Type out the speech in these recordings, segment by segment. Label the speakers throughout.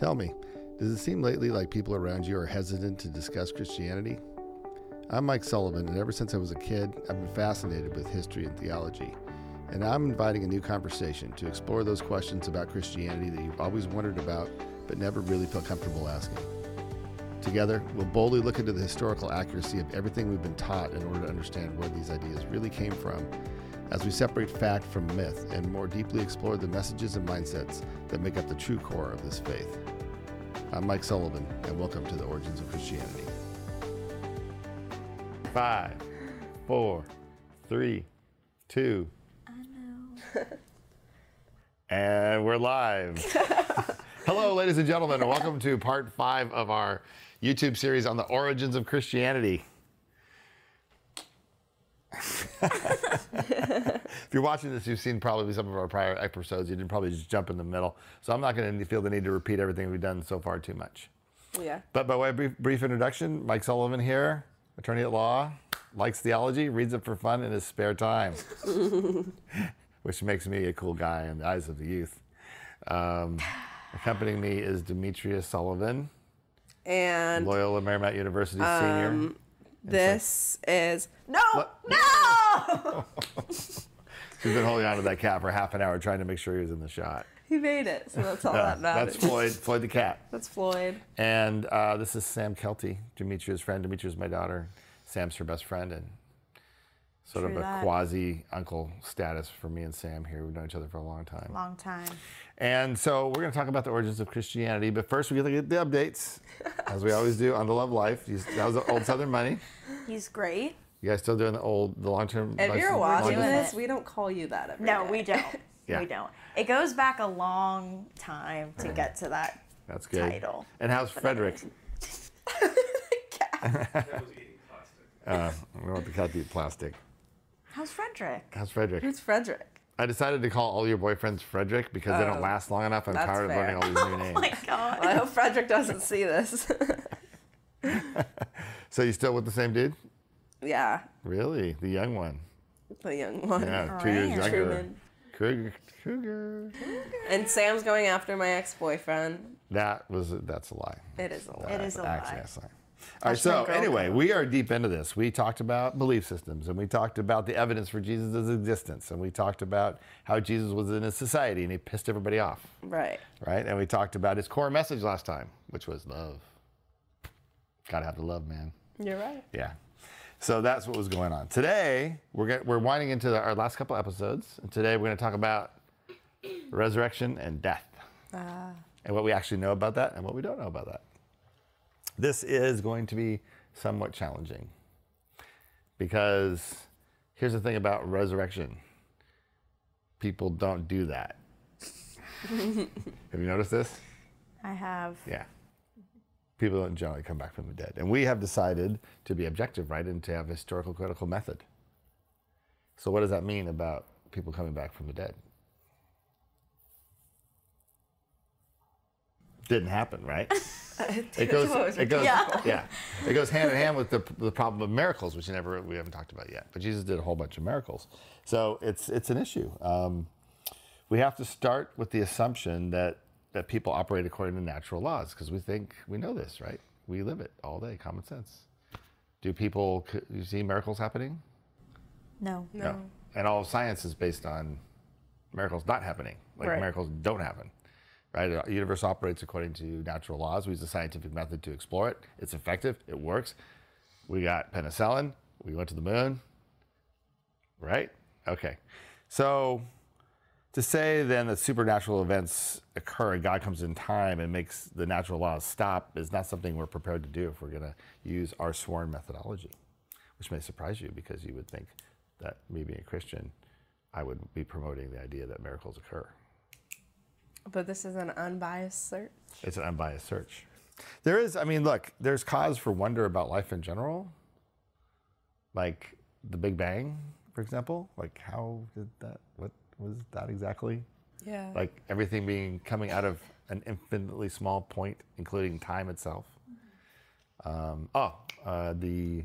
Speaker 1: Tell me, does it seem lately like people around you are hesitant to discuss Christianity? I'm Mike Sullivan, and ever since I was a kid, I've been fascinated with history and theology. And I'm inviting a new conversation to explore those questions about Christianity that you've always wondered about but never really felt comfortable asking. Together, we'll boldly look into the historical accuracy of everything we've been taught in order to understand where these ideas really came from as we separate fact from myth and more deeply explore the messages and mindsets that make up the true core of this faith. I'm Mike Sullivan, and welcome to the Origins of Christianity.
Speaker 2: Five, four, three, two, and we're live. Hello, ladies and gentlemen, and welcome to part five of our YouTube series on the origins of Christianity. if you're watching this, you've seen probably some of our prior episodes. You didn't probably just jump in the middle. So I'm not going to feel the need to repeat everything we've done so far too much.
Speaker 3: Yeah.
Speaker 2: But by way of brief, brief introduction, Mike Sullivan here, attorney at law, likes theology, reads it for fun in his spare time, which makes me a cool guy in the eyes of the youth. Um, accompanying me is Demetrius Sullivan,
Speaker 3: And
Speaker 2: Loyola Marymount University senior.
Speaker 3: This is no,
Speaker 2: What?
Speaker 3: no.
Speaker 2: She's been holding on to that cat for half an hour trying to make sure he was in the shot.
Speaker 3: he made it, so that's all
Speaker 2: Uh,
Speaker 3: that matters.
Speaker 2: that's Floyd, Floyd the cat.
Speaker 3: That's Floyd.
Speaker 2: And uh, this is Sam Kelty, Demetria's friend. Demetria's my daughter. Sam's her best friend, and sort
Speaker 4: True
Speaker 2: of a
Speaker 4: that.
Speaker 2: quasi uncle status for me and Sam here. We've known each other for a long time.
Speaker 4: Long time.
Speaker 2: And so we're going to talk about the origins of Christianity, but first we got to get the updates, as we always do on the Love Life. You- That was the old Southern Money.
Speaker 4: He's great.
Speaker 2: You guys still doing the old, the long-term?
Speaker 3: If
Speaker 2: license-
Speaker 3: you're watching
Speaker 4: doing
Speaker 3: this, we don't call you that every
Speaker 4: No,
Speaker 3: day.
Speaker 4: we don't.
Speaker 2: Yeah.
Speaker 4: We don't. It goes back a long time to get to that.
Speaker 2: That's good.
Speaker 4: title.
Speaker 2: And how's Frederick? Uh, I don't want the cat to eat plastic.
Speaker 4: How's Frederick?
Speaker 2: How's Frederick?
Speaker 3: Who's Frederick?
Speaker 2: I decided to call all your boyfriends Frederick because they don't
Speaker 3: Oh,
Speaker 2: last long enough. I'm tired of learning all these new names.
Speaker 4: Oh my God.
Speaker 3: I hope Frederick doesn't see this.
Speaker 2: So you still with the same dude?
Speaker 3: yeah,
Speaker 2: Really? The young one?
Speaker 3: the young one.
Speaker 2: Yeah, two years younger.
Speaker 3: Truman.
Speaker 2: Cougar. Cougar.
Speaker 3: And Sam's going after my ex-boyfriend.
Speaker 2: That was that's a lie.
Speaker 3: It is a lie.
Speaker 4: It is a
Speaker 2: Actually,
Speaker 4: lie.
Speaker 2: that's a lie. All right. So anyway, we are deep into this. We talked about belief systems, and we talked about the evidence for Jesus' existence, and we talked about how Jesus was in his society and he pissed everybody off,
Speaker 3: Right.
Speaker 2: right? And we talked about his core message last time, which was love. Gotta have the love, man.
Speaker 3: You're right.
Speaker 2: Yeah. So that's what was going on. Today, we're, get, we're winding into the, our last couple episodes. And today, we're going to talk about resurrection and death. And what we actually know about that and what we don't know about that. This is going to be somewhat challenging because here's the thing about resurrection people don't do that. Have you noticed this?
Speaker 4: I have.
Speaker 2: Yeah. People don't generally come back from the dead. And we have decided to be objective, right, and to have a historical critical method. So, what does that mean about people coming back from the dead? Didn't happen, right? it goes, it goes,
Speaker 4: Yeah.
Speaker 2: yeah. It goes hand in hand with the, the problem of miracles, which you never we haven't talked about yet. But Jesus did a whole bunch of miracles, so it's it's an issue. Um, we have to start with the assumption that that people operate according to natural laws because we think we know this, right? We live it all day, common sense. Do people you see miracles happening?
Speaker 4: No.
Speaker 3: No.
Speaker 2: And all of science is based on miracles not happening. Like
Speaker 3: Right.
Speaker 2: miracles don't happen. Right? The universe operates according to natural laws. We use a scientific method to explore it. It's effective. It works. We got penicillin. We went to the moon. Right? Okay. So to say then that supernatural events occur and God comes in time and makes the natural laws stop is not something we're prepared to do if we're going to use our sworn methodology, which may surprise you because you would think that me being a Christian, I would be promoting the idea that miracles occur.
Speaker 3: But this is an unbiased search.
Speaker 2: It's an unbiased search. There is, I mean, look, there's cause for wonder about life in general. Like the Big Bang, for example. Like, how did that, what was that exactly?
Speaker 3: Yeah.
Speaker 2: Like everything being coming out of an infinitely small point, including time itself. Um, oh, uh, the,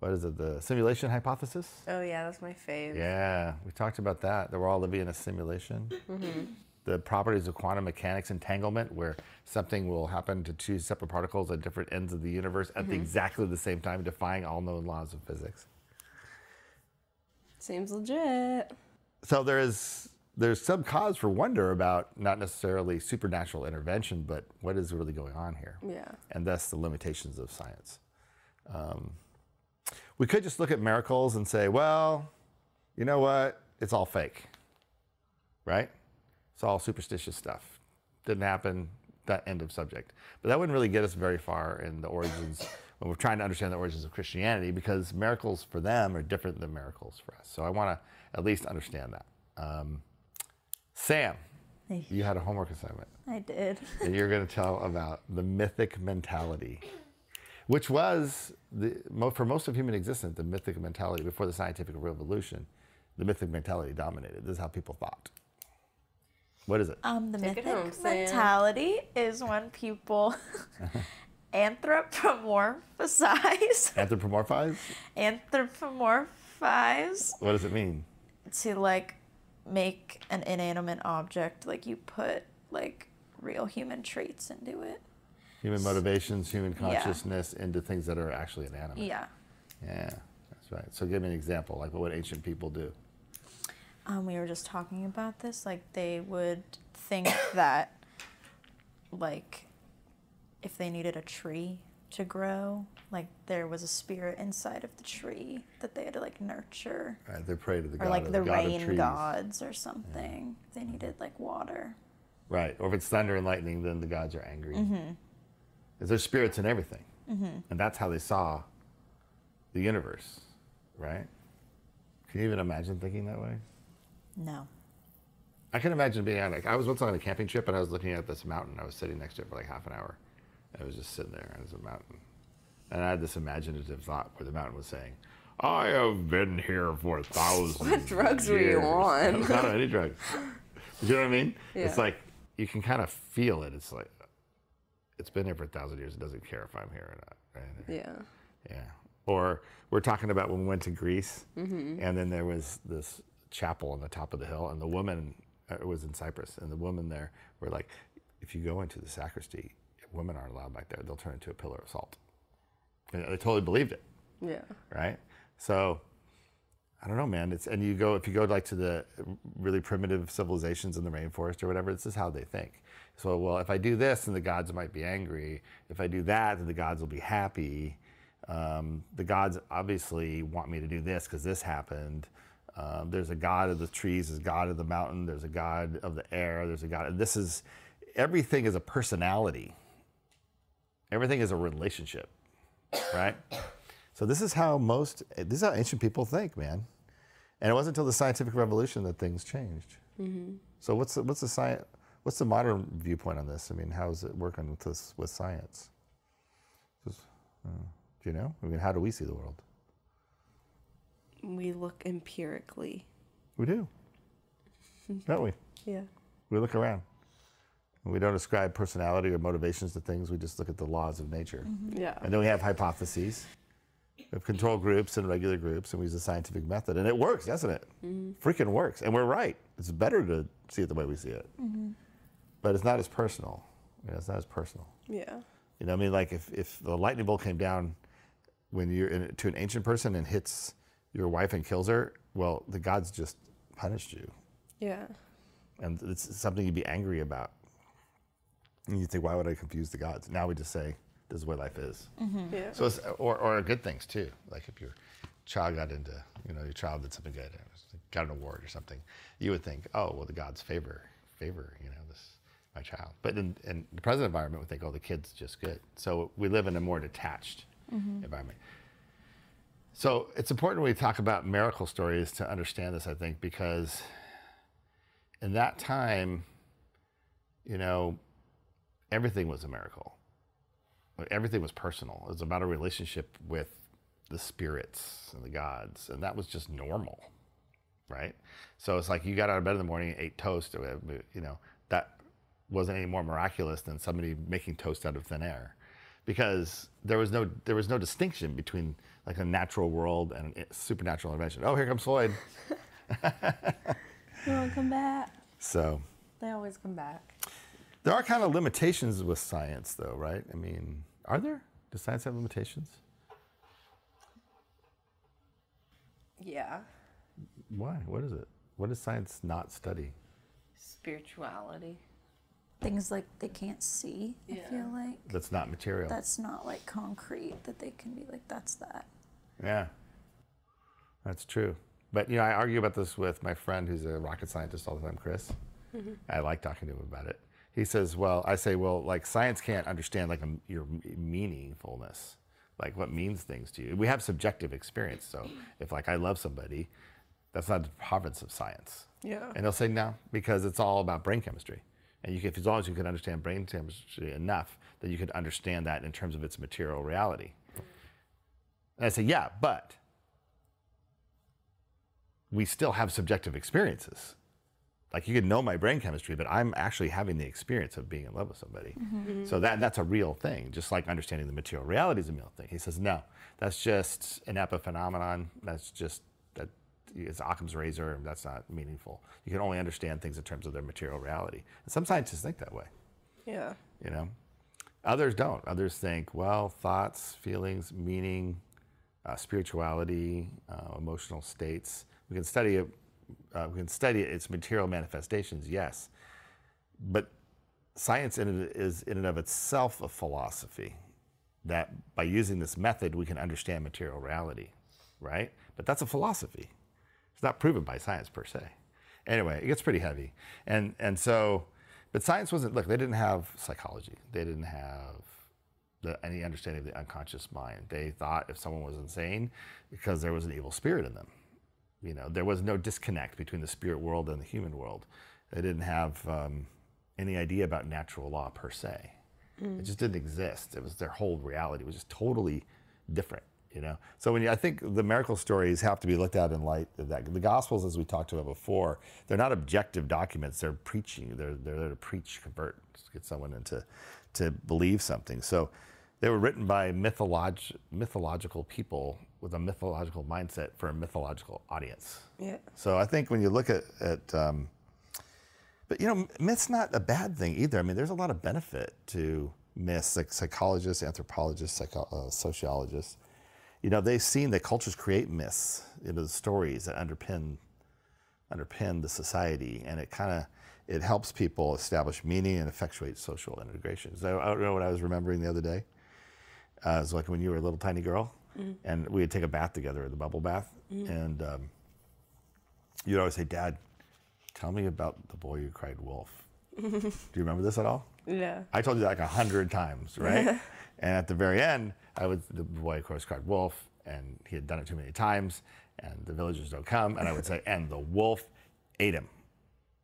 Speaker 2: what is it, the simulation hypothesis?
Speaker 3: oh yeah, that's my fave.
Speaker 2: Yeah, we talked about that. That we're all living in a simulation. The properties of quantum mechanics entanglement, where something will happen to two separate particles at different ends of the universe at the exactly the same time, defying all known laws of physics.
Speaker 3: Seems legit.
Speaker 2: So there is there's some cause for wonder about not necessarily supernatural intervention, but what is really going on here,
Speaker 3: Yeah.
Speaker 2: and thus the limitations of science. Um, we could just look at miracles and say, well, you know what? It's all fake, right? It's all superstitious stuff. Didn't happen. That end of subject. But that wouldn't really get us very far in the origins when we're trying to understand the origins of Christianity, because miracles for them are different than miracles for us. So I want to at least understand that. Um, Sam, you had a homework assignment
Speaker 4: I did.
Speaker 2: and you're going to tell about the mythic mentality, which was the, for most of human existence the mythic mentality before the scientific revolution. The mythic mentality dominated. This is how people thought. What is it?
Speaker 4: Um, the
Speaker 3: Take
Speaker 4: mythic
Speaker 3: home,
Speaker 4: mentality is when people anthropomorphize,
Speaker 2: Anthropomorphize?
Speaker 4: anthropomorphize
Speaker 2: What does it mean?
Speaker 4: to like make an inanimate object, like you put like real human traits into it.
Speaker 2: Human motivations, human
Speaker 4: Yeah.
Speaker 2: consciousness into things that are actually inanimate.
Speaker 4: Yeah.
Speaker 2: Yeah, that's right. So give me an example, like what would ancient people do?
Speaker 4: Um, we were just talking about this. Like they would think that, like, if they needed a tree to grow, like there was a spirit inside of the tree that they had to like nurture,
Speaker 2: Right, they pray to the
Speaker 4: or like
Speaker 2: of,
Speaker 4: the
Speaker 2: god
Speaker 4: rain gods or something. They needed like water.
Speaker 2: Right. Or if it's thunder and lightning, then the gods are angry.
Speaker 4: Mm-hmm.
Speaker 2: Because there's spirits in everything. And that's how they saw the universe, right? Can you even imagine thinking that way?
Speaker 4: No.
Speaker 2: I can imagine being on like I was once on a camping trip and I was looking at this mountain. I was sitting next to it for like half an hour. I was just sitting there and it was a mountain. And I had this imaginative thought where the mountain was saying, I have been here for thousands.
Speaker 3: What drugs were you on?
Speaker 2: I was not on any drugs. you know what I mean?
Speaker 3: Yeah.
Speaker 2: It's like you can kind of feel it. It's like it's been here for a thousand years. It doesn't care if I'm here or not. Right?
Speaker 3: Yeah.
Speaker 2: Yeah. Or we're talking about when we went to Greece, mm-hmm. and then there was this chapel on the top of the hill, and the woman uh, it was in Cyprus, and the women there were like, if you go into the sacristy, women aren't allowed back there. They'll turn into a pillar of salt. And they totally believed it,
Speaker 3: Yeah.
Speaker 2: right? So. I don't know, man. It's and you go if you go like to the really primitive civilizations in the rainforest or whatever. This is how they think. So, well, if I do this, then the gods might be angry. If I do that, then the gods will be happy. Um, the gods obviously want me to do this because this happened. Um, there's a god of the trees, there's a god of the mountain, there's a god of the air, there's a god. And this is everything is a personality. Everything is a relationship, right? So this is how most this is how ancient people think, man. And it wasn't until the scientific revolution that things changed. So what's the, what's the science? What's the modern viewpoint on this? I mean, how is it working with this with science? Just, uh, do you know? I mean, how do we see the world?
Speaker 3: We look empirically.
Speaker 2: We do, don't we?
Speaker 3: Yeah.
Speaker 2: We look around. We don't ascribe personality or motivations to things. We just look at the laws of nature. Mm-hmm.
Speaker 3: Yeah.
Speaker 2: And then we have hypotheses. We have control groups and regular groups, and we use the scientific method. And it works, doesn't it? Mm-hmm. Freaking works. And we're right. It's better to see it the way we see it. Mm-hmm. But it's not as personal. You know, it's not as personal.
Speaker 3: Yeah.
Speaker 2: You know, what I mean, like if, if the lightning bolt came down when you're in, to an ancient person and hits your wife and kills her, well, the gods just punished you.
Speaker 3: Yeah.
Speaker 2: And it's something you'd be angry about. And you think, why would I confuse the gods? Now we just say, this is the way life is. Mm-hmm.
Speaker 3: Yeah.
Speaker 2: So it's, or, or good things too. Like if your child got into, you know, your child did something good, got an award or something, you would think, oh, well, the gods favor, favor, you know, this, my child. But in, in the present environment, we think, oh, the kid's just good. So we live in a more detached mm-hmm. environment. So it's important when we talk about miracle stories to understand this, I think, because in that time, you know, everything was a miracle. Everything was personal. It was about a relationship with the spirits and the gods, and that was just normal, right? So it's like you got out of bed in the morning, and ate toast, you know, that wasn't any more miraculous than somebody making toast out of thin air, because there was no there was no distinction between like a natural world and a supernatural invention. Oh, here comes Floyd.
Speaker 3: you want to come back.
Speaker 2: So
Speaker 3: They always come back.
Speaker 2: There are kind of limitations with science, though, right? I mean, are there? Does science have limitations?
Speaker 3: Yeah.
Speaker 2: Why? What is it? What does science not study?
Speaker 3: Spirituality.
Speaker 4: Things like they can't see, I feel like.
Speaker 2: That's not material.
Speaker 4: That's not like concrete that they can be like, that's that.
Speaker 2: Yeah, that's true. But you know, I argue about this with my friend who's a rocket scientist all the time, Chris. Mm-hmm. I like talking to him about it. He says, "Well, I say, well, like science can't understand like a, your meaningfulness, like what means things to you. We have subjective experience. So if like I love somebody, that's not the province of science.
Speaker 3: Yeah.
Speaker 2: And they'll say no because it's all about brain chemistry. And you can, as long as you can understand brain chemistry enough, that you could understand that in terms of its material reality. And I say, yeah, but we still have subjective experiences. Like you can know my brain chemistry, but I'm actually having the experience of being in love with somebody. Mm-hmm. So that that's a real thing, just like understanding the material reality is a real thing. He says, no, that's just an epiphenomenon. That's just that it's Occam's razor. That's not meaningful. You can only understand things in terms of their material reality. And some scientists think that way
Speaker 3: Yeah.
Speaker 2: you know others don't others think well thoughts feelings meaning uh, spirituality uh, emotional states. We can study it uh, we can study its material manifestations yes. But science in it is in and of itself a philosophy that by using this method we can understand material reality right? But that's a philosophy. It's not proven by science per se. Anyway it gets pretty heavy. And and so but science wasn't look they didn't have psychology. They didn't have the, any understanding of the unconscious mind. They thought if someone was insane because there was an evil spirit in them. You know there was no disconnect between the spirit world and the human world. They didn't have um, any idea about natural law per se. It just didn't exist. It was their whole reality. It was just totally different you know? So when you, i think the miracle stories have to be looked at in light of that. The gospels as we talked about before they're not objective documents. They're preaching. They're, they're there to preach convert get someone into to believe something. So they were written by mytholog- mythological people with a mythological mindset for a mythological audience
Speaker 3: Yeah.
Speaker 2: so I think when you look at, at um, but you know, myth's not a bad thing either. I mean, there's a lot of benefit to myths, like psychologists, anthropologists, psycho- uh, sociologists. You know, they've seen that cultures create myths, you know, the stories that underpin underpin the society, and it kind of it helps people establish meaning and effectuate social integration. So I don't know what I was remembering the other day. Uh, it was like when you were a little tiny girl, and we would take a bath together, the bubble bath, and um, you'd always say, "Dad, tell me about the boy who cried wolf." Do you remember this at all?
Speaker 3: Yeah.
Speaker 2: I told you that like a hundred times, right? and at the very end, I would the boy, of course, cried wolf, and he had done it too many times, and the villagers don't come, and I would say, and the wolf ate him,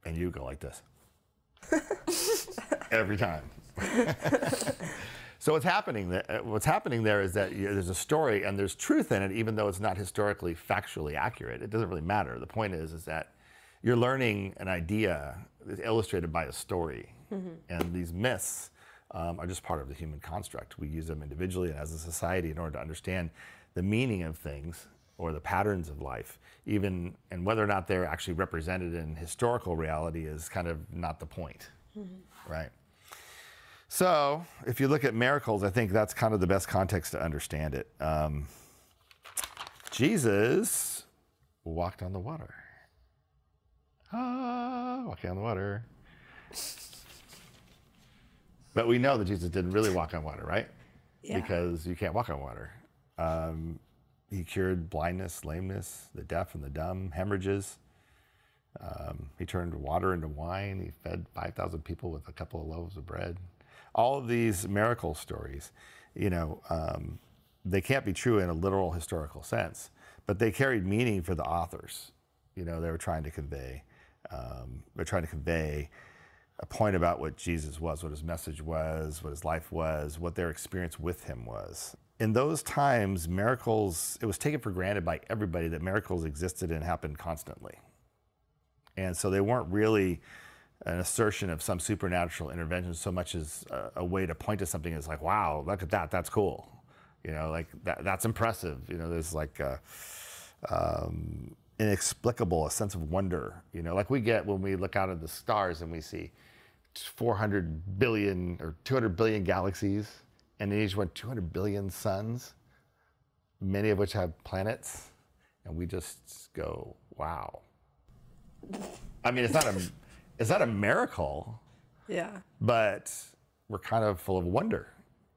Speaker 2: and you go like this every time. So what's happening there? uh, What's happening there is that you, there's a story and there's truth in it, even though it's not historically factually accurate. It doesn't really matter. The point is, is that you're learning an idea that's illustrated by a story, and these myths um, are just part of the human construct. We use them individually and as a society in order to understand the meaning of things or the patterns of life. Even and whether or not they're actually represented in historical reality is kind of not the point, right? So, if you look at miracles, I think that's kind of the best context to understand it. Um, Jesus walked on the water. Ah, walking on the water. But we know that Jesus didn't really walk on water, right?
Speaker 3: Yeah.
Speaker 2: Because you can't walk on water. Um, he cured blindness, lameness, the deaf and the dumb, hemorrhages. Um, he turned water into wine. He fed 5,000 people with a couple of loaves of bread. All of these miracle stories, you know, um, they can't be true in a literal historical sense, but they carried meaning for the authors. You know, they were trying to convey, um, they're trying to convey a point about what Jesus was, what his message was, what his life was, what their experience with him was. In those times, miracles, it was taken for granted by everybody that miracles existed and happened constantly. And so they weren't really an assertion of some supernatural intervention so much as a, a way to point to something is like, wow, look at that, that's cool. You know, like that, that's impressive. You know, there's like, uh um, inexplicable, a sense of wonder, you know, like we get when we look out at the stars and we see 400 billion or 200 billion galaxies, and in each one 200 billion suns, many of which have planets, and we just go, wow. I mean, it's not a, it's that a miracle,
Speaker 3: Yeah.
Speaker 2: but we're kind of full of wonder,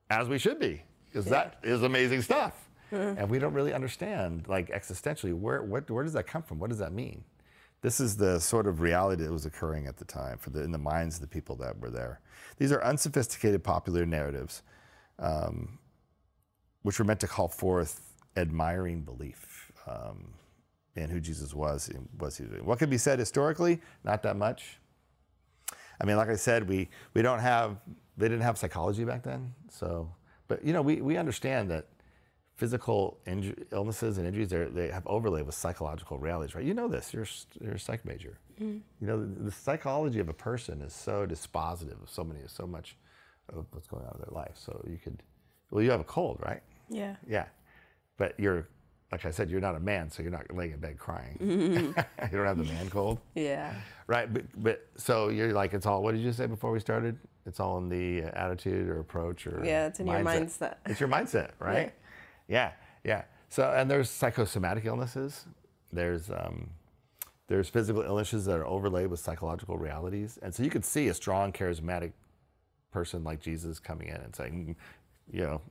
Speaker 2: as we should be, because that is amazing stuff. And we don't really understand, like existentially, where, what, where does that come from? What does that mean? This is the sort of reality that was occurring at the time for the, in the minds of the people that were there. These are unsophisticated popular narratives, um, which were meant to call forth admiring belief um, in who Jesus was and was he doing. What could be said historically? Not that much. I mean, like I said, we, we don't have, they didn't have psychology back then. So, but you know, we, we understand that physical inju- illnesses and injuries, they're- have overlay with psychological realities, right? You know this, you're, you're a psych major. Mm-hmm. You know, the, the psychology of a person is so dispositive of so many, so much of what's going on in their life. So you could, well, you have a cold, right?
Speaker 4: Yeah.
Speaker 2: Yeah. But you're, like I said, you're not a man, so you're not laying in bed crying. you don't have the man cold.
Speaker 3: Yeah.
Speaker 2: Right, but, but so you're like it's all. What did you say before we started? It's all in the attitude or approach or
Speaker 3: Yeah, it's in your mindset.
Speaker 2: It's your mindset, right? Yeah, yeah. So and there's psychosomatic illnesses. There's um, there's physical illnesses that are overlaid with psychological realities, and so you could see a strong, charismatic person like Jesus coming in and saying, you know,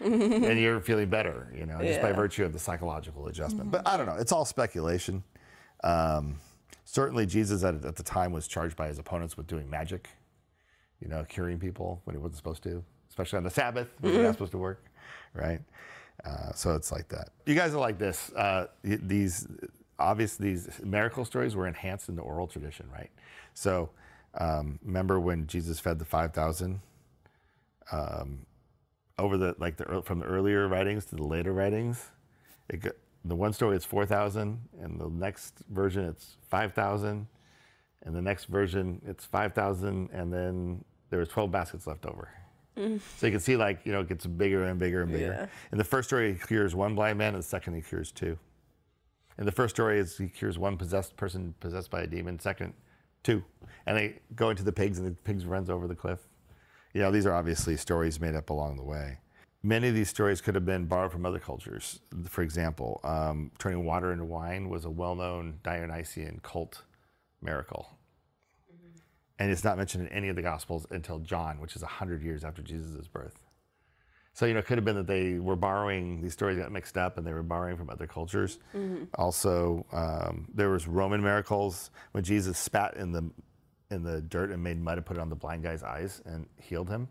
Speaker 2: and you're feeling better, you know, just by virtue of the psychological adjustment. But I don't know. It's all speculation. Um, certainly, Jesus at, at the time was charged by his opponents with doing magic, you know, curing people when he wasn't supposed to, especially on the Sabbath when you're not supposed to work, right? Uh, so it's like that. You guys are like this. Uh, these obvious these miracle stories were enhanced in the oral tradition, right? So um, remember when Jesus fed the five thousand over the like the from the earlier writings to the later writings. It the one story it's four thousand, and the next version it's five thousand, and the next version it's five thousand, and then there was twelve baskets left over. Mm. So you can see like you know it gets bigger and bigger and bigger.
Speaker 3: Yeah.
Speaker 2: In the first story, he cures one blind man, and the second he cures two. And the first story, is he cures one possessed person possessed by a demon. Second, two, and they go into the pigs, and the pigs runs over the cliff. You know, these are obviously stories made up along the way. Many of these stories could have been borrowed from other cultures. For example, um, turning water into wine was a well-known Dionysian cult miracle, and it's not mentioned in any of the Gospels until John, which is hundred years after Jesus' birth. So you know, it could have been that they were borrowing these stories got mixed up, and they were borrowing from other cultures. Also, um, there was Roman miracles when Jesus spat in the in the dirt and made mud and put it on the blind guy's eyes and healed him.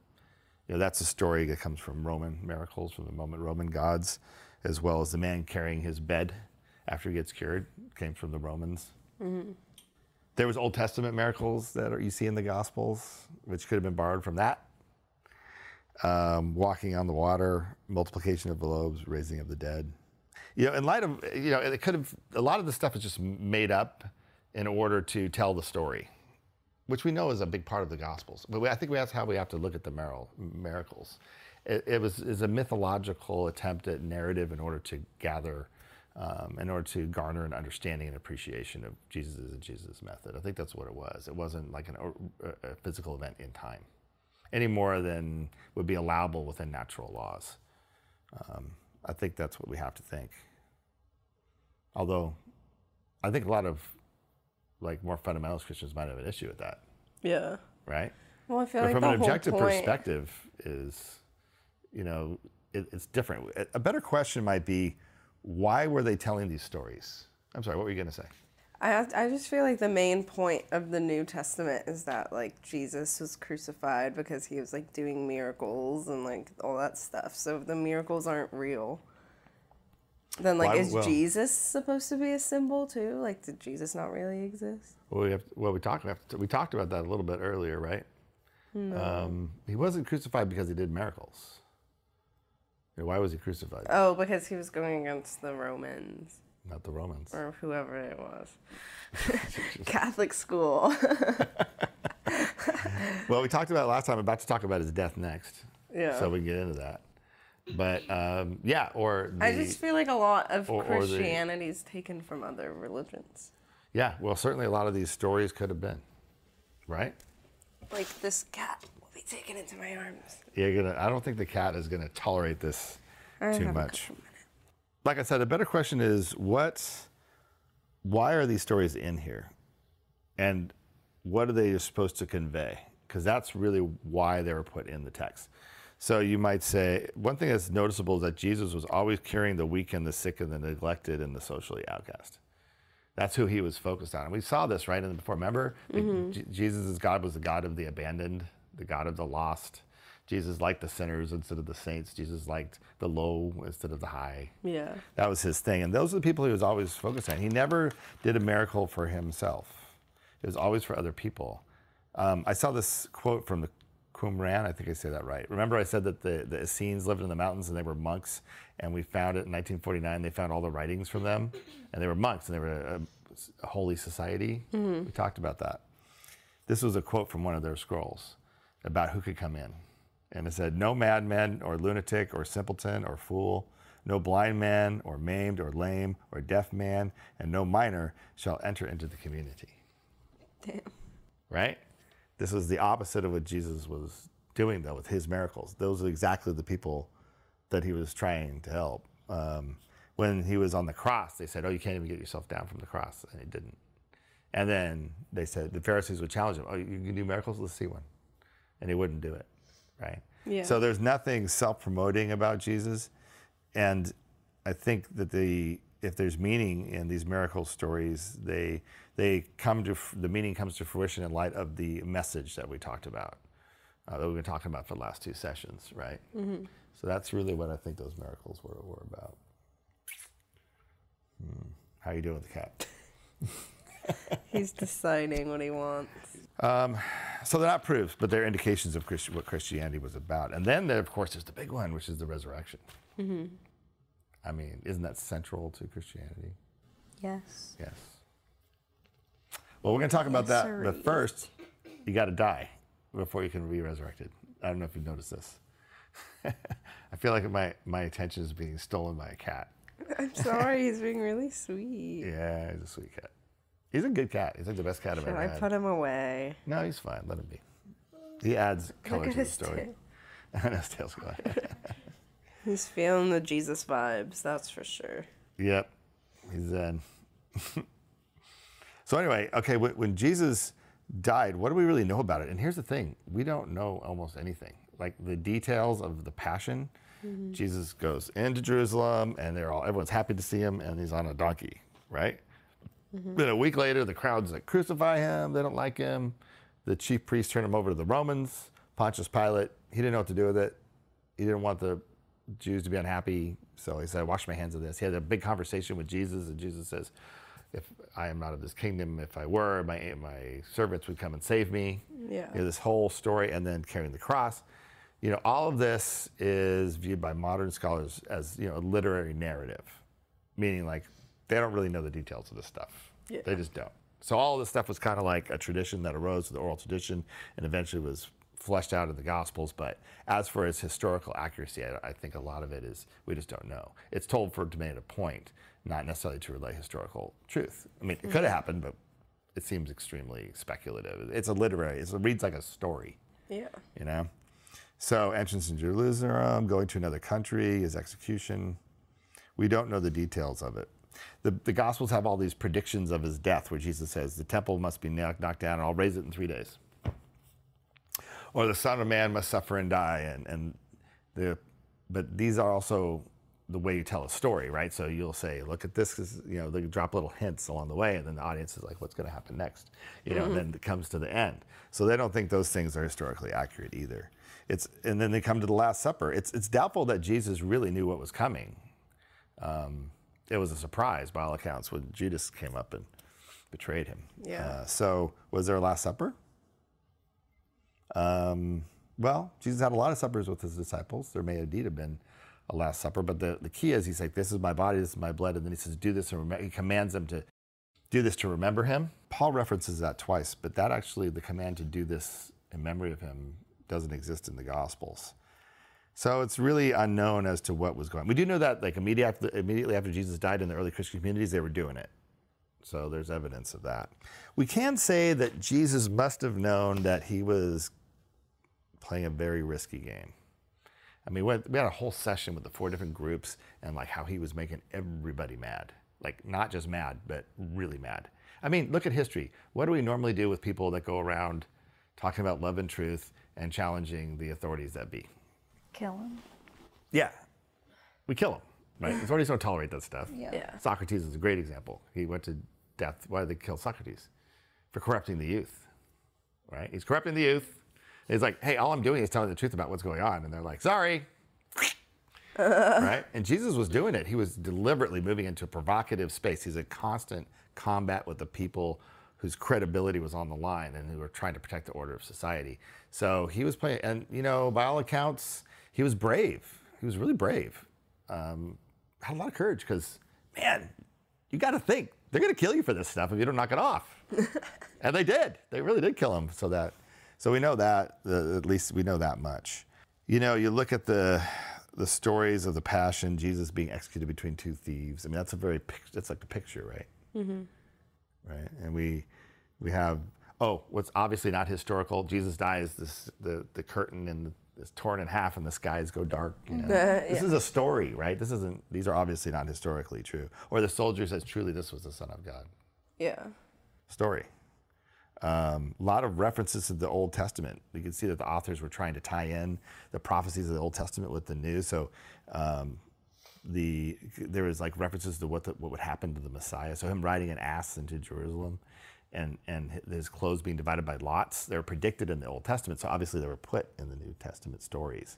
Speaker 2: You know, that's a story that comes from Roman miracles, from the moment Roman gods, as well as the man carrying his bed after he gets cured, came from the Romans. There was Old Testament miracles that are, you see in the Gospels, which could have been borrowed from that. Um, walking on the water, multiplication of the loaves, raising of the dead. You know, in light of, you know, it could have, a lot of the stuff is just made up in order to tell the story, which we know is a big part of the Gospels. But we, I think that's how we have to look at the miracles. It, it was is a mythological attempt at narrative in order to gather, um, in order to garner an understanding and appreciation of Jesus and Jesus' method. I think that's what it was. It wasn't like an, a physical event in time, any more than would be allowable within natural laws. Um, I think that's what we have to think. Although, I think a lot of like more fundamentalist Christians might have an issue with that,
Speaker 3: Yeah.
Speaker 2: right?
Speaker 3: Well, I feel
Speaker 2: But
Speaker 3: like
Speaker 2: from an objective
Speaker 3: point,
Speaker 2: perspective, is you know it, it's different. A- better question might be, why were they telling these stories? I'm sorry, what were you going to say?
Speaker 3: I I just feel like the main point of the New Testament is that like Jesus was crucified because he was like doing miracles and like all that stuff. So if the miracles aren't real, then like
Speaker 2: Why-
Speaker 3: is
Speaker 2: well-
Speaker 3: Jesus supposed to be a symbol too? Like did Jesus not really exist?
Speaker 2: Well, we have well we talked we, to, we talked about that a little bit earlier, right? Um, he wasn't crucified because he did miracles. Why was he crucified?
Speaker 3: Oh, because he was going against the Romans
Speaker 2: Not the Romans.
Speaker 3: or whoever it was. Catholic school.
Speaker 2: Well, we talked about last time. I'm about to talk about his death next.
Speaker 3: Yeah.
Speaker 2: So we can get into that. But um, yeah, or the,
Speaker 3: I just feel like a lot of
Speaker 2: or- or the-
Speaker 3: Christianity is taken from other religions.
Speaker 2: yeah. Well, certainly a lot of these stories could have been, right?
Speaker 3: Like this cat will be taken into my arms.
Speaker 2: You're gonna. I don't think the cat is gonna tolerate this
Speaker 3: I
Speaker 2: too much. Like I said, a better question is what? Why are these stories in here, and what are they supposed to convey? Because that's really why they were put in the text. So you might say one thing that's noticeable is that Jesus was always carrying the weak and the sick and the neglected and the socially outcast. That's who he was focused on. And we saw this right in the before. Remember, Je- Jesus' God was the God of the abandoned, the God of the lost. Jesus liked the sinners instead of the saints. Jesus liked the low instead of the high.
Speaker 3: Yeah.
Speaker 2: That was his thing. And those are the people he was always focused on. He never did a miracle for himself, it was always for other people. Um, I saw this quote from the Qumran. I think I say that right. Remember, I said that the, the Essenes lived in the mountains and they were monks, and we found it in 1949. They found all the writings from them, and they were monks and they were a, a holy society. Mm-hmm. We talked about that. This was a quote from one of their scrolls about who could come in. And it said, No madman or lunatic or simpleton or fool, no blind man or maimed or lame or deaf man, and no minor shall enter into the community.
Speaker 3: Damn.
Speaker 2: Right? This was the opposite of what Jesus was doing, though, with his miracles. Those are exactly the people that he was trying to help. Um, when he was on the cross, they said, Oh, you can't even get yourself down from the cross. And he didn't. And then they said, the Pharisees would challenge him, Oh, you can do miracles? Let's see one. And he wouldn't do it. Right?
Speaker 3: Yeah.
Speaker 2: So there's nothing self promoting about Jesus. And I think that the if there's meaning in these miracle stories, they they come to the meaning comes to fruition in light of the message that we talked about, uh, that we've been talking about for the last two sessions, right? So that's really what I think those miracles were, were about. Hmm. How you doing with the cat?
Speaker 3: He's deciding what he wants.
Speaker 2: So they're not proofs, but they're indications of Christi- what Christianity was about. And then, there, of course, there's the big one, which is the resurrection. I mean, isn't that central to Christianity?
Speaker 4: Yes.
Speaker 2: Yes. Well, we're going to talk about
Speaker 4: Yes,
Speaker 2: that, but first, you got to die before you can be resurrected. I don't know if you've noticed this. I feel like my, my attention is being stolen by a cat.
Speaker 3: I'm sorry, he's being really sweet.
Speaker 2: Yeah, he's a sweet cat. He's a good cat. He's like the best cat I've
Speaker 3: Should
Speaker 2: ever
Speaker 3: I
Speaker 2: had.
Speaker 3: put him away?
Speaker 2: no, he's fine. Let him be. He adds color to the story.
Speaker 3: tail.
Speaker 2: and his tail's going.
Speaker 3: He's feeling the Jesus vibes, that's for sure.
Speaker 2: Yep, he's Zen. so anyway, okay, when, when Jesus died, what do we really know about it? And here's the thing: we don't know almost anything. Like the details of the Passion, mm-hmm. Jesus goes into Jerusalem, and they're all everyone's happy to see him, and he's on a donkey, right? Mm-hmm. Then a week later, the crowds that crucify him, they don't like him. The chief priests turn him over to the Romans. Pontius Pilate, he didn't know what to do with it. He didn't want the Jews to be unhappy, so he said, I "Wash my hands of this." He had a big conversation with Jesus, and Jesus says, "If I am not of this kingdom, if I were, my my servants would come and save me."
Speaker 3: Yeah.
Speaker 2: You know, this whole story, and then carrying the cross. You know, all of this is viewed by modern scholars as you know a literary narrative, meaning like they don't really know the details of this stuff.
Speaker 3: Yeah.
Speaker 2: They just don't. So all this stuff was kind of like a tradition that arose with the oral tradition, and eventually was fleshed out in the Gospels. But as for its historical accuracy, I, I think a lot of it is we just don't know. It's told for to make a point, not necessarily to relay historical truth. I mean, it could have happened, but it seems extremely speculative. It's a literary. It's, it reads like a story
Speaker 3: Yeah.
Speaker 2: you know. So entrance in Jerusalem, going to another country, his execution. We don't know the details of it. The, the Gospels have all these predictions of his death, where Jesus says the temple must be knocked, knocked down, and I'll raise it in three days. Or the Son of Man must suffer and die, and and the, but these are also the way you tell a story, right? So you'll say, look at this, you know, they drop little hints along the way, and then the audience is like, what's going to happen next? You know, and then it comes to the end. So they don't think those things are historically accurate either. It's and then they come to the Last Supper. It's it's doubtful that Jesus really knew what was coming. Um, it was a surprise by all accounts when Judas came up and betrayed him.
Speaker 3: Yeah.
Speaker 2: Uh, so was there a Last Supper? Um, well, Jesus had a lot of suppers with his disciples. There may indeed have been a Last Supper, but the, the key is he's like, This is my body, this is my blood. And then he says, Do this and. He commands them to do this to remember him. Paul references that twice, but that actually, the command to do this in memory of him, doesn't exist in the Gospels. So it's really unknown as to what was going. on. We do know that like immediately after, immediately after Jesus died in the early Christian communities, they were doing it. So there's evidence of that. We can say that Jesus must have known that he was playing a very risky game. I mean, we had, we had a whole session with the four different groups and like how he was making everybody mad. Like not just mad, but really mad. I mean, look at history. What do we normally do with people that go around talking about love and truth and challenging the authorities that be?
Speaker 4: Kill them.
Speaker 2: Yeah, we kill them, right? The authorities don't tolerate that stuff.
Speaker 4: Yeah.
Speaker 3: Yeah.
Speaker 2: Socrates is a great example. He went to death. Why did they kill Socrates? For corrupting the youth, right? He's corrupting the youth. He's like, hey, all I'm doing is telling the truth about what's going on. And they're like, sorry. right? And Jesus was doing it. He was deliberately moving into a provocative space. He's in constant combat with the people whose credibility was on the line and who were trying to protect the order of society. So he was playing, and you know, by all accounts, he was brave. He was really brave. Um, had a lot of courage because, man, you got to think they're going to kill you for this stuff if you don't knock it off. and they did. They really did kill him. So that, so we know that. Uh, at least we know that much. You know, you look at the the stories of the Passion, Jesus being executed between two thieves. I mean, that's a very pic- that's like the picture, right? Right. And we we have oh, what's obviously not historical. Jesus dies. This the the curtain and is torn in half, and the skies go dark. You know? This is a story, right? This isn't. These are obviously not historically true. Or the soldier says, "Truly, this was the Son of God."
Speaker 3: Yeah.
Speaker 2: story. Um, a lot of references to the Old Testament. You can see that the authors were trying to tie in the prophecies of the Old Testament with the New. So um, the there was like references to what the, what would happen to the Messiah. So him riding an ass into Jerusalem, and and his clothes being divided by lots. They were predicted in the Old Testament. So obviously they were put in the New Testament stories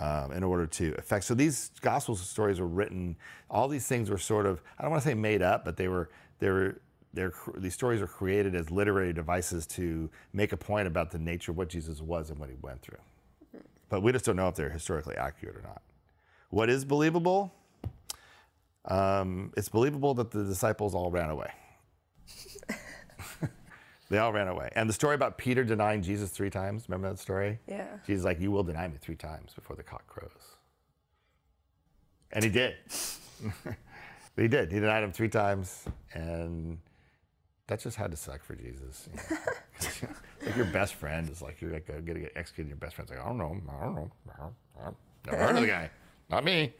Speaker 2: um, in order to affect. So these gospel stories were written. All these things were sort of I don't want to say made up, but they were they were they're, these stories are created as literary devices to make a point about the nature of what Jesus was and what he went through. But we just don't know if they're historically accurate or not. What is believable? Um, it's believable that the disciples all ran away. they all ran away. And the story about Peter denying Jesus three times, remember that story?
Speaker 3: Yeah.
Speaker 2: Jesus is like, You will deny me three times before the cock crows. And he did. he did. He denied him three times. And that just had to suck for Jesus. you know. like your best friend is like, you're like going to get executed. Your best friend's like, I don't know. I don't know. I don't- I don't- Never heard of the guy. Not me.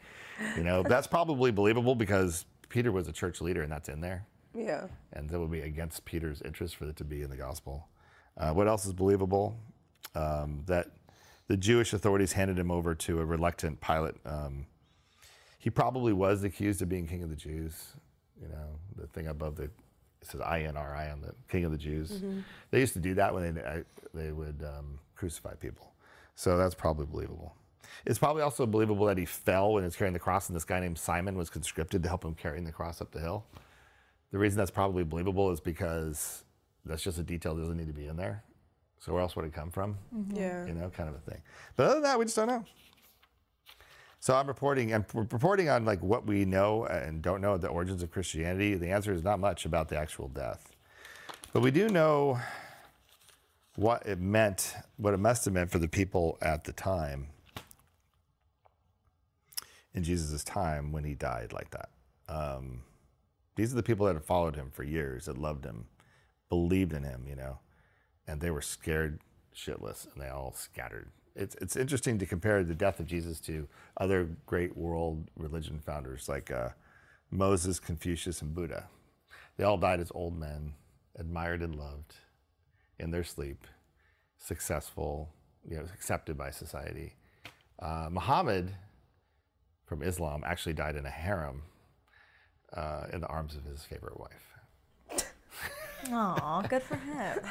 Speaker 2: You know, that's probably believable because Peter was a church leader and that's in there
Speaker 3: Yeah.
Speaker 2: and that would be against Peter's interest for it to be in the gospel. Uh, what else is believable? Um, that the Jewish authorities handed him over to a reluctant Pilate. Um, he probably was accused of being king of the Jews. You know, the thing above the it says INRI on the king of the Jews. They used to do that when they uh, they would um, crucify people. So that's probably believable. It's probably also believable that he fell when he was carrying the cross, and this guy named Simon was conscripted to help him carrying the cross up the hill. The reason that's probably believable is because that's just a detail that doesn't need to be in there. So where else would it come from?
Speaker 3: Yeah.
Speaker 2: You know, kind of a thing. But other than that, we just don't know. So I'm reporting and reporting on like what we know and don't know the origins of Christianity. The answer is not much about the actual death, but we do know what it meant, what it must have meant for the people at the time in Jesus' time when he died like that. Um, these are the people that had followed him for years, that loved him, believed in him, you know, and they were scared shitless and they all scattered. It's, it's interesting to compare the death of Jesus to other great world religion founders like uh, Moses, Confucius, and Buddha. They all died as old men, admired and loved in their sleep, successful, you know, accepted by society. Uh, Muhammad from Islam actually died in a harem uh, in the arms of his favorite wife.
Speaker 4: Aw, good for him.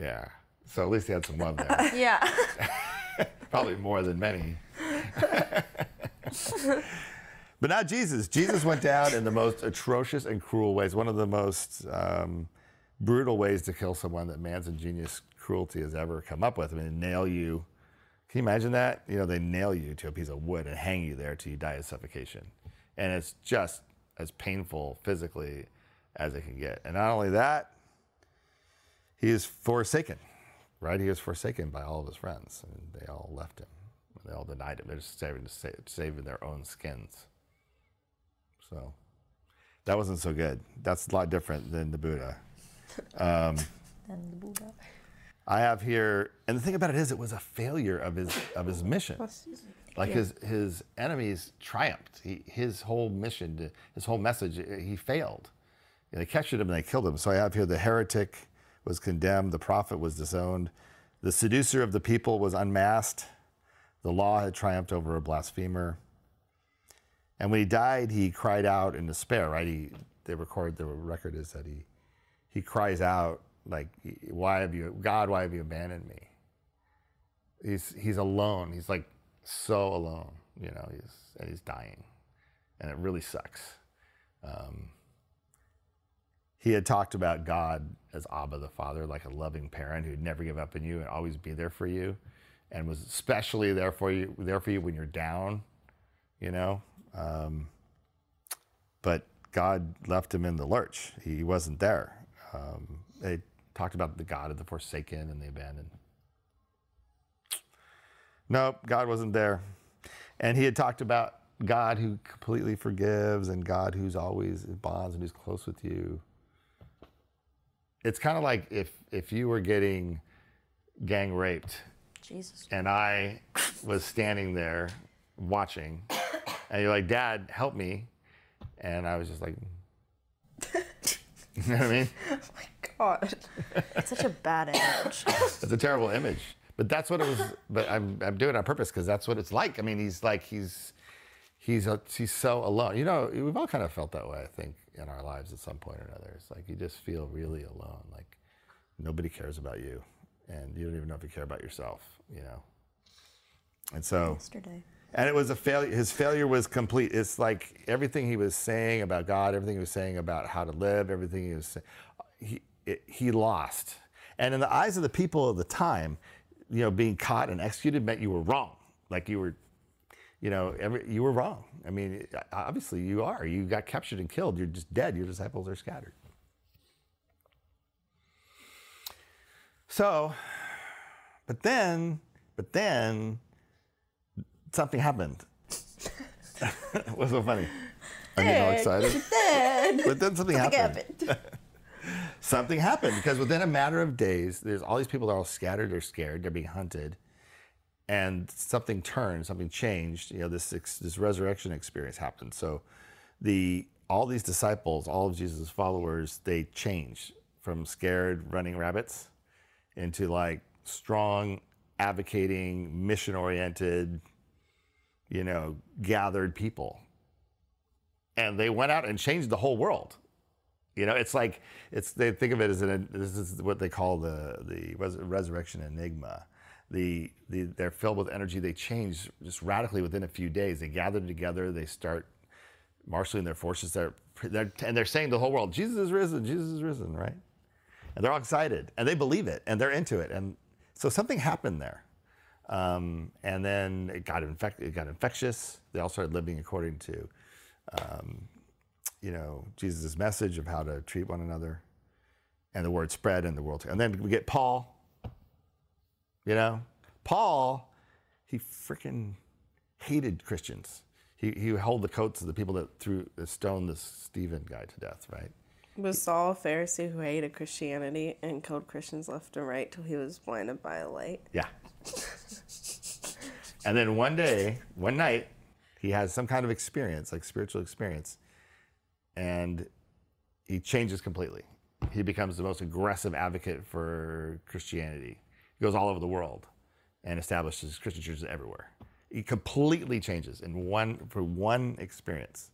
Speaker 2: Yeah. So at least he had some love there.
Speaker 4: yeah.
Speaker 2: Probably more than many. but not Jesus. Jesus went down in the most atrocious and cruel ways. One of the most um, brutal ways to kill someone that man's ingenious cruelty has ever come up with. I mean, nail you. Can you imagine that? You know, they nail you to a piece of wood and hang you there till you die of suffocation. And it's just as painful physically as it can get. And not only that, he is forsaken right? He was forsaken by all of his friends, and they all left him. They all denied him. They're just saving, saving their own skins. So that wasn't so good. That's a lot different than the Buddha.
Speaker 4: Um, and the Buddha.
Speaker 2: I have here, and the thing about it is, it was a failure of his of his mission. Like his his enemies triumphed. He, his whole mission, his whole message, he failed. And they captured him and they killed him. So I have here the heretic was condemned, the prophet was disowned, the seducer of the people was unmasked, the law had triumphed over a blasphemer. And when he died, he cried out in despair. Right? He they record the record is that he he cries out like, "Why have you, God? Why have you abandoned me?" He's he's alone. He's like so alone. You know, he's and he's dying, and it really sucks. Um, he had talked about God as Abba the Father, like a loving parent who'd never give up on you and always be there for you, and was especially there for you, there for you when you're down. You know, um, but God left him in the lurch. He wasn't there. Um, they talked about the God of the forsaken and the abandoned. Nope, God wasn't there. And he had talked about God who completely forgives and God who's always bonds and who's close with you. It's kind of like if if you were getting gang raped
Speaker 4: Jesus.
Speaker 2: and I was standing there watching, and you're like, "Dad, help me," and I was just like, you know what I mean?
Speaker 3: Oh my god.
Speaker 4: It's such a bad image.
Speaker 2: It's a terrible image, but that's what it was. But I'm I'm doing it on purpose because that's what it's like. I mean, he's like he's he's a, he's so alone. You know, we've all kind of felt that way. I think in our lives at some point or another. It's like you just feel really alone. Like nobody cares about you, and you don't even know if you care about yourself. You know, and so.
Speaker 4: Yesterday.
Speaker 2: And it was a failure. His failure was complete. It's like everything he was saying about God, everything he was saying about how to live, everything he was saying, he, it, he lost. And in the eyes of the people of the time, you know, being caught and executed meant you were wrong. Like you were, you know, every, you were wrong. I mean, obviously you are. You got captured and killed. You're just dead. Your disciples are scattered. So, but then, but then, something happened. What's so funny? I'm getting all excited. But then something happened. Something happened because within a matter of days, there's all these people that are all scattered, they're scared, they're being hunted, and something turned, something changed. You know, this this resurrection experience happened. So, the all these disciples, all of Jesus' followers, they changed from scared running rabbits into like strong, advocating, mission oriented, you know, gathered people. And they went out and changed the whole world. You know, it's like it's they think of it as an this is what they call the the res, resurrection enigma. The, the they're filled with energy. They change just radically within a few days. They gather together. They start marshaling their forces. They're, they're and they're saying to the whole world, Jesus is risen. Jesus is risen. Right? And they're all excited and they believe it and they're into it. And so something happened there. Um, and then it got infect, it got infectious. They all started living according to, um, you know, Jesus' message of how to treat one another, and the word spread in the world. And then we get Paul. You know, Paul, he freaking hated Christians. He he held the coats of the people that threw that stoned this Stephen guy to death. Right.
Speaker 3: Was Saul a Pharisee who hated Christianity and killed Christians left and right till he was blinded by a light?
Speaker 2: Yeah. and then one day, one night, he has some kind of experience, like spiritual experience, and he changes completely. He becomes the most aggressive advocate for Christianity. Goes all over the world and establishes Christian churches everywhere. He completely changes in one for one experience.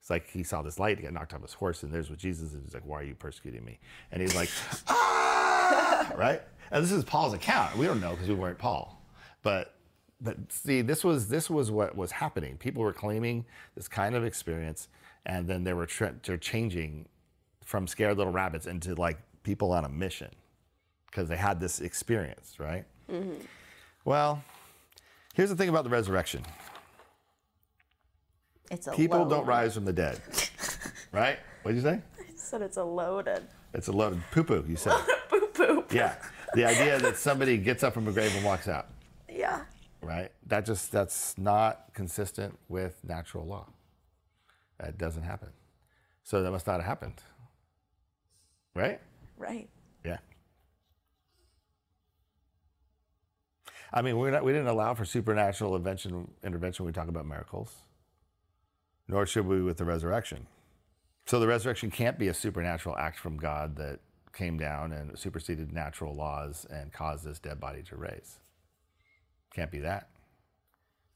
Speaker 2: It's like he saw this light, he got knocked off his horse, and there's what Jesus is. He's like, Why are you persecuting me? And he's like, ah! right? And this is Paul's account. We don't know because we weren't Paul. But but see, this was this was what was happening. People were claiming this kind of experience, and then they were they're changing from scared little rabbits into like people on a mission because they had this experience, right? Mm-hmm. Well, here's the thing about the resurrection:
Speaker 4: It's a
Speaker 2: people
Speaker 4: load.
Speaker 2: don't rise from the dead, right? What did you say?
Speaker 4: I said it's a loaded.
Speaker 2: It's a loaded poo poo. You said.
Speaker 3: Boop boop.
Speaker 2: Yeah. the idea that somebody gets up from a grave and walks out,
Speaker 4: Yeah.
Speaker 2: right? That just that's not consistent with natural law. That doesn't happen. So that must not have happened. Right?
Speaker 4: Right.
Speaker 2: Yeah. I mean, we're not, we didn't allow for supernatural intervention, intervention when we talk about miracles, nor should we with the resurrection. So the resurrection can't be a supernatural act from God that came down and superseded natural laws and caused this dead body to raise. Can't be that.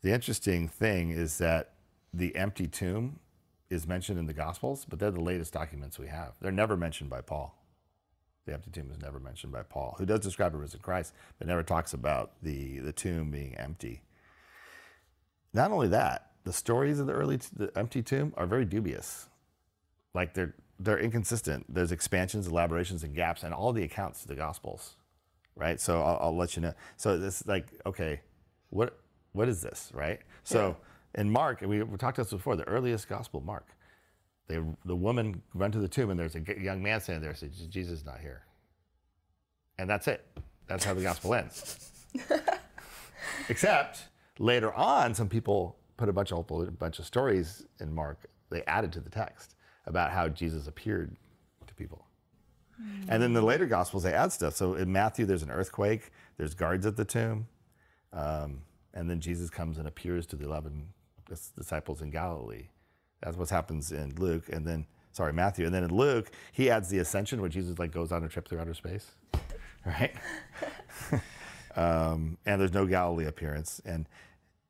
Speaker 2: The interesting thing is that the empty tomb is mentioned in the Gospels, but they're the latest documents we have. They're never mentioned by Paul. The empty tomb is never mentioned by Paul, who does describe a risen Christ, but never talks about the, the tomb being empty. Not only that, the stories of the early t- the empty tomb are very dubious. Like they're they're inconsistent. There's expansions, elaborations, and gaps in all the accounts of the Gospels, right? So I'll, I'll let you know. So this like okay, what what is this, right? So in Mark, and we, we talked about this before, the earliest Gospel, Mark, they, the woman went to the tomb and there's a young man standing there. And said, Jesus is not here, and that's it. That's how the Gospel ends. Except later on, some people put a bunch of a bunch of stories in Mark. They added to the text about how Jesus appeared to people. And then the later Gospels, they add stuff. So in Matthew, there's an earthquake. There's guards at the tomb. Um, and then Jesus comes and appears to the 11 disciples in Galilee. That's what happens in Luke. And then, sorry, Matthew. And then in Luke, he adds the ascension where Jesus like goes on a trip through outer space, right? um, and there's no Galilee appearance. And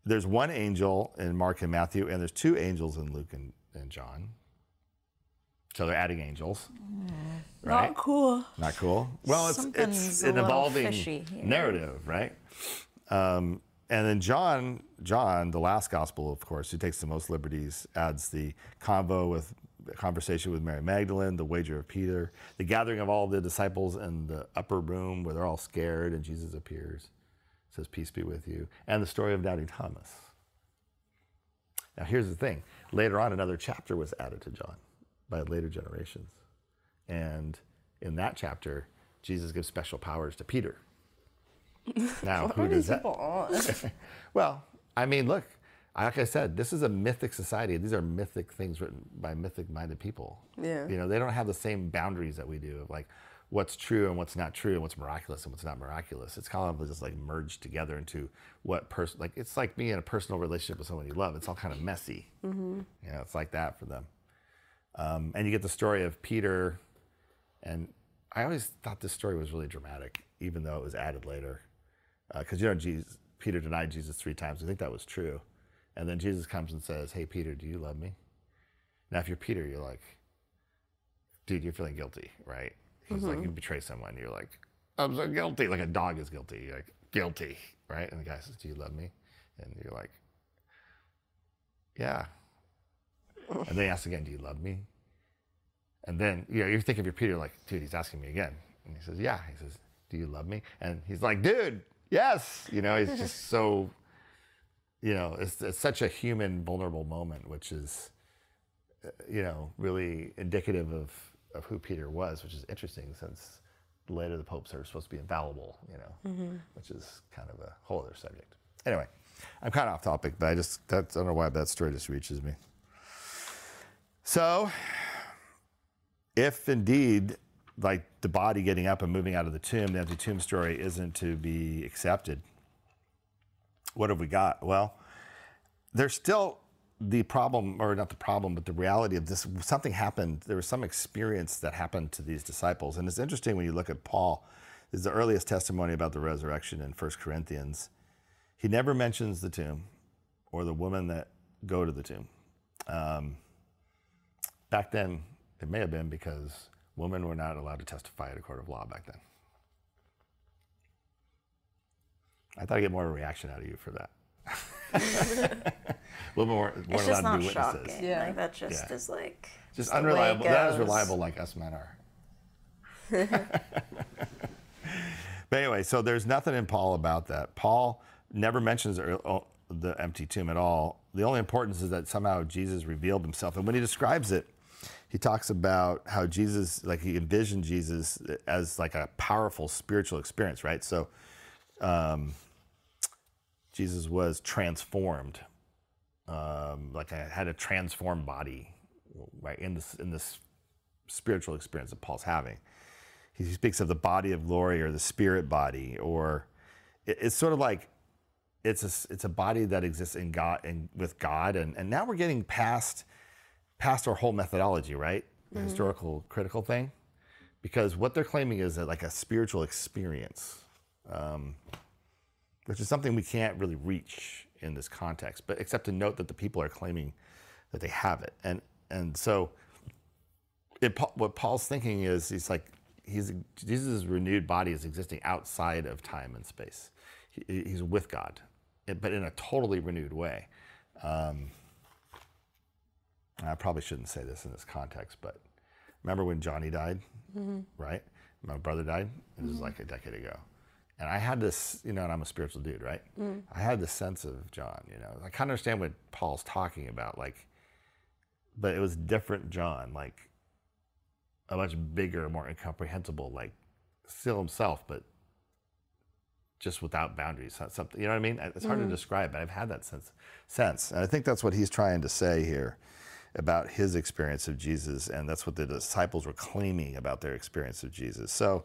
Speaker 2: there's one angel in Mark and Matthew, and there's two angels in Luke and, and John. So they're adding angels, right?
Speaker 4: Not cool.
Speaker 2: Not cool. Well, it's it's
Speaker 4: Something's
Speaker 2: an evolving
Speaker 4: fishy
Speaker 2: narrative, right? Um, and then John, John, the last gospel, of course, who takes the most liberties, adds the convo with conversation with Mary Magdalene, the wager of Peter, the gathering of all the disciples in the upper room where they're all scared and Jesus appears, says, "Peace be with you," and the story of doubting Thomas. Now, here's the thing: later on, another chapter was added to John by later generations. And in that chapter, Jesus gives special powers to Peter. Now, who does that? Well, I mean, look, like I said, this is a mythic society. These are mythic things written by mythic minded people.
Speaker 3: Yeah.
Speaker 2: You know, they don't have the same boundaries that we do of like what's true and what's not true and what's miraculous and what's not miraculous. It's kind of just like merged together into what person, like it's like being in a personal relationship with someone you love. It's all kind of messy. You know, it's like that for them. Um, and you get the story of Peter, and I always thought this story was really dramatic, even though it was added later. Uh, because you know, Jesus, Peter denied Jesus three times. I think that was true. And then Jesus comes and says, Hey, Peter, do you love me? Now, if you're Peter, you're like, Dude, you're feeling guilty, right? He's like, mm-hmm. You betray someone. You're like, I'm so guilty. Like a dog is guilty. You're like, Guilty, right? And the guy says, Do you love me? And you're like, Yeah. And they ask again, Do you love me? And then you know, you think of your Peter like, dude, he's asking me again. And he says, Yeah. He says, Do you love me? And he's like, dude, yes. You know, it's just so, you know, it's, it's such a human, vulnerable moment, which is, uh, you know, really indicative of, of who Peter was, which is interesting since later the popes are supposed to be infallible, you know, which is kind of a whole other subject. Anyway, I'm kind of off topic, but I just, that's, I don't know why that story just reaches me. So, if indeed, like the body getting up and moving out of the tomb, the empty tomb story isn't to be accepted, what have we got? Well, there's still the problem, or not the problem, but the reality of this something happened. There was some experience that happened to these disciples. And it's interesting when you look at Paul, is the earliest testimony about the resurrection in 1 Corinthians. He never mentions the tomb or the woman that go to the tomb. Um, back then, it may have been because women were not allowed to testify at a court of law back then. I thought I'd get more of a reaction out of you for that. a little more, weren't
Speaker 4: It's just
Speaker 2: allowed to
Speaker 4: not
Speaker 2: be witnesses.
Speaker 4: shocking.
Speaker 3: Yeah.
Speaker 4: Like that just
Speaker 2: Yeah.
Speaker 4: is like
Speaker 2: Just
Speaker 4: the
Speaker 2: unreliable. Not as reliable like us men are. but anyway, so there's nothing in Paul about that. Paul never mentions uh, the empty tomb at all. The only importance is that somehow Jesus revealed himself. And when he describes it, he talks about how Jesus, like he envisioned Jesus as like a powerful spiritual experience, right? So um, Jesus was transformed, um, like I had a transformed body, right? In this in this spiritual experience that Paul's having. He speaks of the body of glory or the spirit body, or it- it's sort of like it's a, it's a body that exists in God and with God. And, and now we're getting past past our whole methodology, right? The historical critical thing. Because what they're claiming is that like a spiritual experience, um, which is something we can't really reach in this context, but except to note that the people are claiming that they have it. And and so it, what Paul's thinking is he's like he's Jesus' renewed body is existing outside of time and space. He, he's with God, but in a totally renewed way. Um, I probably shouldn't say this in this context, but remember when Johnny died, mm-hmm. right? My brother died. It was mm-hmm. like a decade ago, and I had this, you know, and I'm a spiritual dude, right? Mm. I had this sense of John, you know. I kind of understand what Paul's talking about, like, but it was different John, like a much bigger, more incomprehensible, like still himself, but just without boundaries. Something you know what I mean? It's hard to mm. describe, but I've had that sense. Sense, and I think that's what he's trying to say here about his experience of Jesus, and that's what the disciples were claiming about their experience of Jesus. So,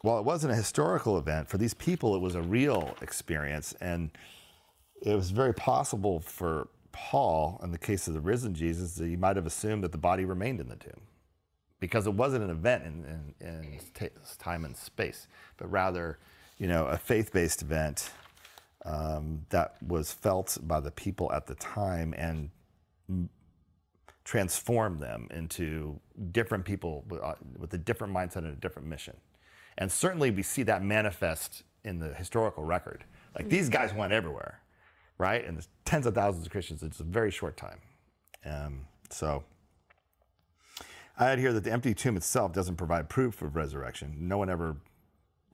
Speaker 2: while it wasn't a historical event for these people, it was a real experience, and it was very possible for Paul, in the case of the risen Jesus, that he might have assumed that the body remained in the tomb because it wasn't an event in, in, in time and space, but rather, you know, a faith-based event um, that was felt by the people at the time and m- transformed them into different people with, uh, with a different mindset and a different mission. And certainly, we see that manifest in the historical record. Like these guys went everywhere, right? And there's tens of thousands of Christians in just a very short time. Um, so. I had here that the empty tomb itself doesn't provide proof of resurrection. No one ever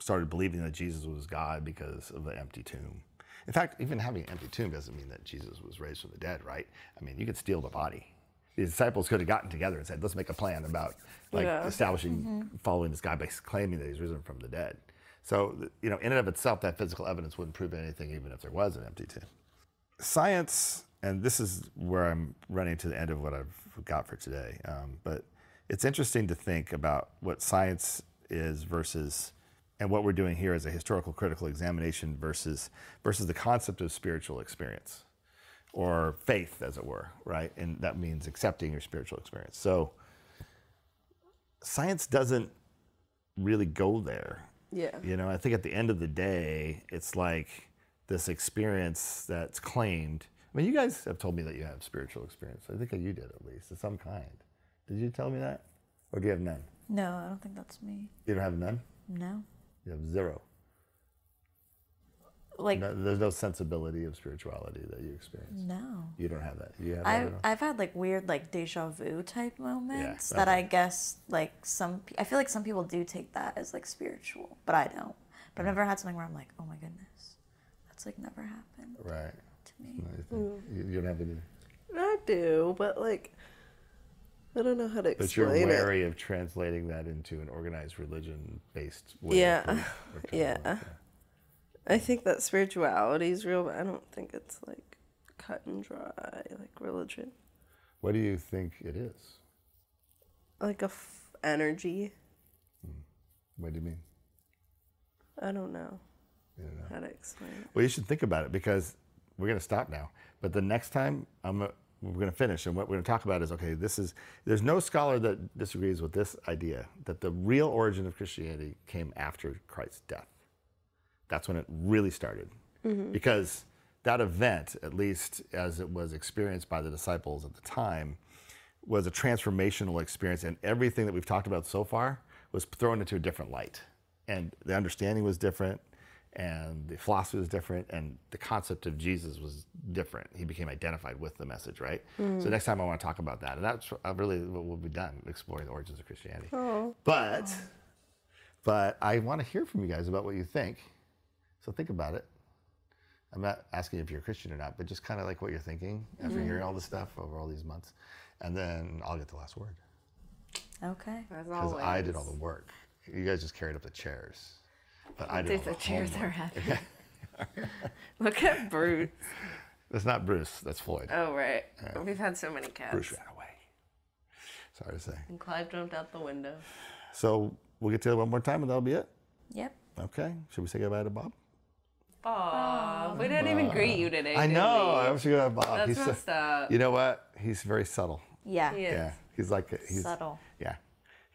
Speaker 2: started believing that Jesus was God because of the empty tomb. In fact, even having an empty tomb doesn't mean that Jesus was raised from the dead, right? I mean, you could steal the body. The disciples could have gotten together and said, "Let's make a plan about like
Speaker 3: Yeah.
Speaker 2: establishing following this guy by claiming that he's risen from the dead." So, you know, in and of itself, that physical evidence wouldn't prove anything, even if there was an empty tomb science, and this is where I'm running to the end of what I've got for today, um, but it's interesting to think about what science is versus and what we're doing here is a historical critical examination versus versus the concept of spiritual experience or faith as it were right and that means accepting your spiritual experience so science doesn't really go there
Speaker 3: Yeah.
Speaker 2: you know, I think at the end of the day, it's like this experience that's claimed. I mean, you guys have told me that you have spiritual experience. I think you did at least, of some kind. Did you tell me that? Or do you have none?
Speaker 4: No, I don't think that's me.
Speaker 2: You don't have none?
Speaker 4: No.
Speaker 2: You have zero.
Speaker 4: Like
Speaker 2: No, there's no sensibility of spirituality that you experience.
Speaker 4: no.
Speaker 2: You don't have that. You have
Speaker 4: I've
Speaker 2: at all?
Speaker 4: I've had like weird like deja vu type moments
Speaker 2: Yeah,
Speaker 4: that I guess like some I feel like some people do take that as like spiritual, but I don't. But I've mm. never had something where I'm like, oh my goodness, that's like never happened
Speaker 2: Right.
Speaker 4: to me.
Speaker 2: No, you, think, mm. you, you don't have any.
Speaker 3: I do, but like, I don't know how to explain it.
Speaker 2: But you're
Speaker 3: explain it.
Speaker 2: wary of translating that into an organized religion based way.
Speaker 3: Yeah.
Speaker 2: Or
Speaker 3: Yeah. I think that spirituality is real, but I don't think it's like cut and dry like religion.
Speaker 2: What do you think it is?
Speaker 3: Like a f- energy. Hmm.
Speaker 2: What do you mean?
Speaker 3: I don't know
Speaker 2: You don't know.
Speaker 3: how to explain it.
Speaker 2: Well, you should think about it because we're going to stop now. But the next time I'm, we're going to finish, and what we're going to talk about is okay. This is there's no scholar that disagrees with this idea that the real origin of Christianity came after Christ's death. That's when it really started, mm-hmm. because that event, at least as it was experienced by the disciples at the time, was a transformational experience, and everything that we've talked about so far was thrown into a different light, and the understanding was different, and the philosophy was different, and the concept of Jesus was different. He became identified with the message, right? So next time I want to talk about that, and that's uh, really what we'll be done exploring the origins of Christianity. But, but I want to hear from you guys about what you think. So think about it. I'm not asking if you're a Christian or not, but just kind of like what you're thinking after hearing all this stuff over all these months. and then I'll get the last word
Speaker 4: Okay.
Speaker 2: Because. I did all the work. You guys just carried up the chairs, but I did
Speaker 3: Dude,
Speaker 2: all
Speaker 3: the
Speaker 2: the
Speaker 3: chairs
Speaker 2: homework.
Speaker 3: are heavy. Look at Bruce.
Speaker 2: That's not Bruce. That's Floyd.
Speaker 3: Oh right. We've had so many cats.
Speaker 2: Bruce ran away. Sorry to say.
Speaker 3: And Clive jumped out the window.
Speaker 2: So we'll get together one more time, and that'll be it.
Speaker 4: Yep.
Speaker 2: Okay. Should we say goodbye to Bob?
Speaker 3: Aw, we didn't even greet you today.
Speaker 2: I
Speaker 3: did
Speaker 2: know.
Speaker 3: we?
Speaker 2: I wish we could have Bob.
Speaker 3: That's
Speaker 2: He's so-
Speaker 3: messed up.
Speaker 2: you know what? He's very subtle.
Speaker 4: Yeah.
Speaker 3: He is.
Speaker 2: Yeah. He's like a, he's
Speaker 4: Subtle.
Speaker 2: Yeah.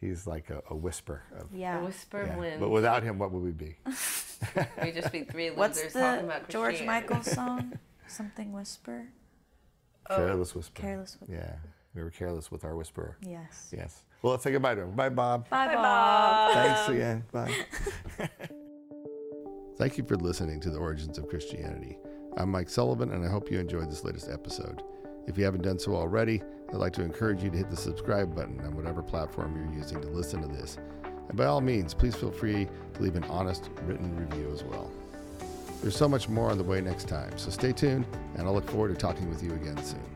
Speaker 2: He's like a, a whisper of.
Speaker 4: Yeah.
Speaker 3: A whisper
Speaker 2: yeah.
Speaker 3: wind.
Speaker 2: But without him, what would we be?
Speaker 3: we just be three
Speaker 4: What's
Speaker 3: losers talking
Speaker 4: the
Speaker 3: about
Speaker 4: George Michael song? Something whisper. Oh.
Speaker 2: careless whisper.
Speaker 4: Careless whisper.
Speaker 2: Yeah. We were careless with our whisperer.
Speaker 4: Yes.
Speaker 2: Yes. Well, let's say goodbye to him. Bye, Bob.
Speaker 4: Bye, Bob.
Speaker 2: Thanks again. Bye.
Speaker 1: Thank you for listening to the Origins of Christianity. I'm Mike Sullivan, and I hope you enjoyed this latest episode. If you haven't done so already, I'd like to encourage you to hit the subscribe button on whatever platform you're using to listen to this. And by all means, please feel free to leave an honest written review as well. There's so much more on the way next time, so stay tuned, and I'll look forward to talking with you again soon.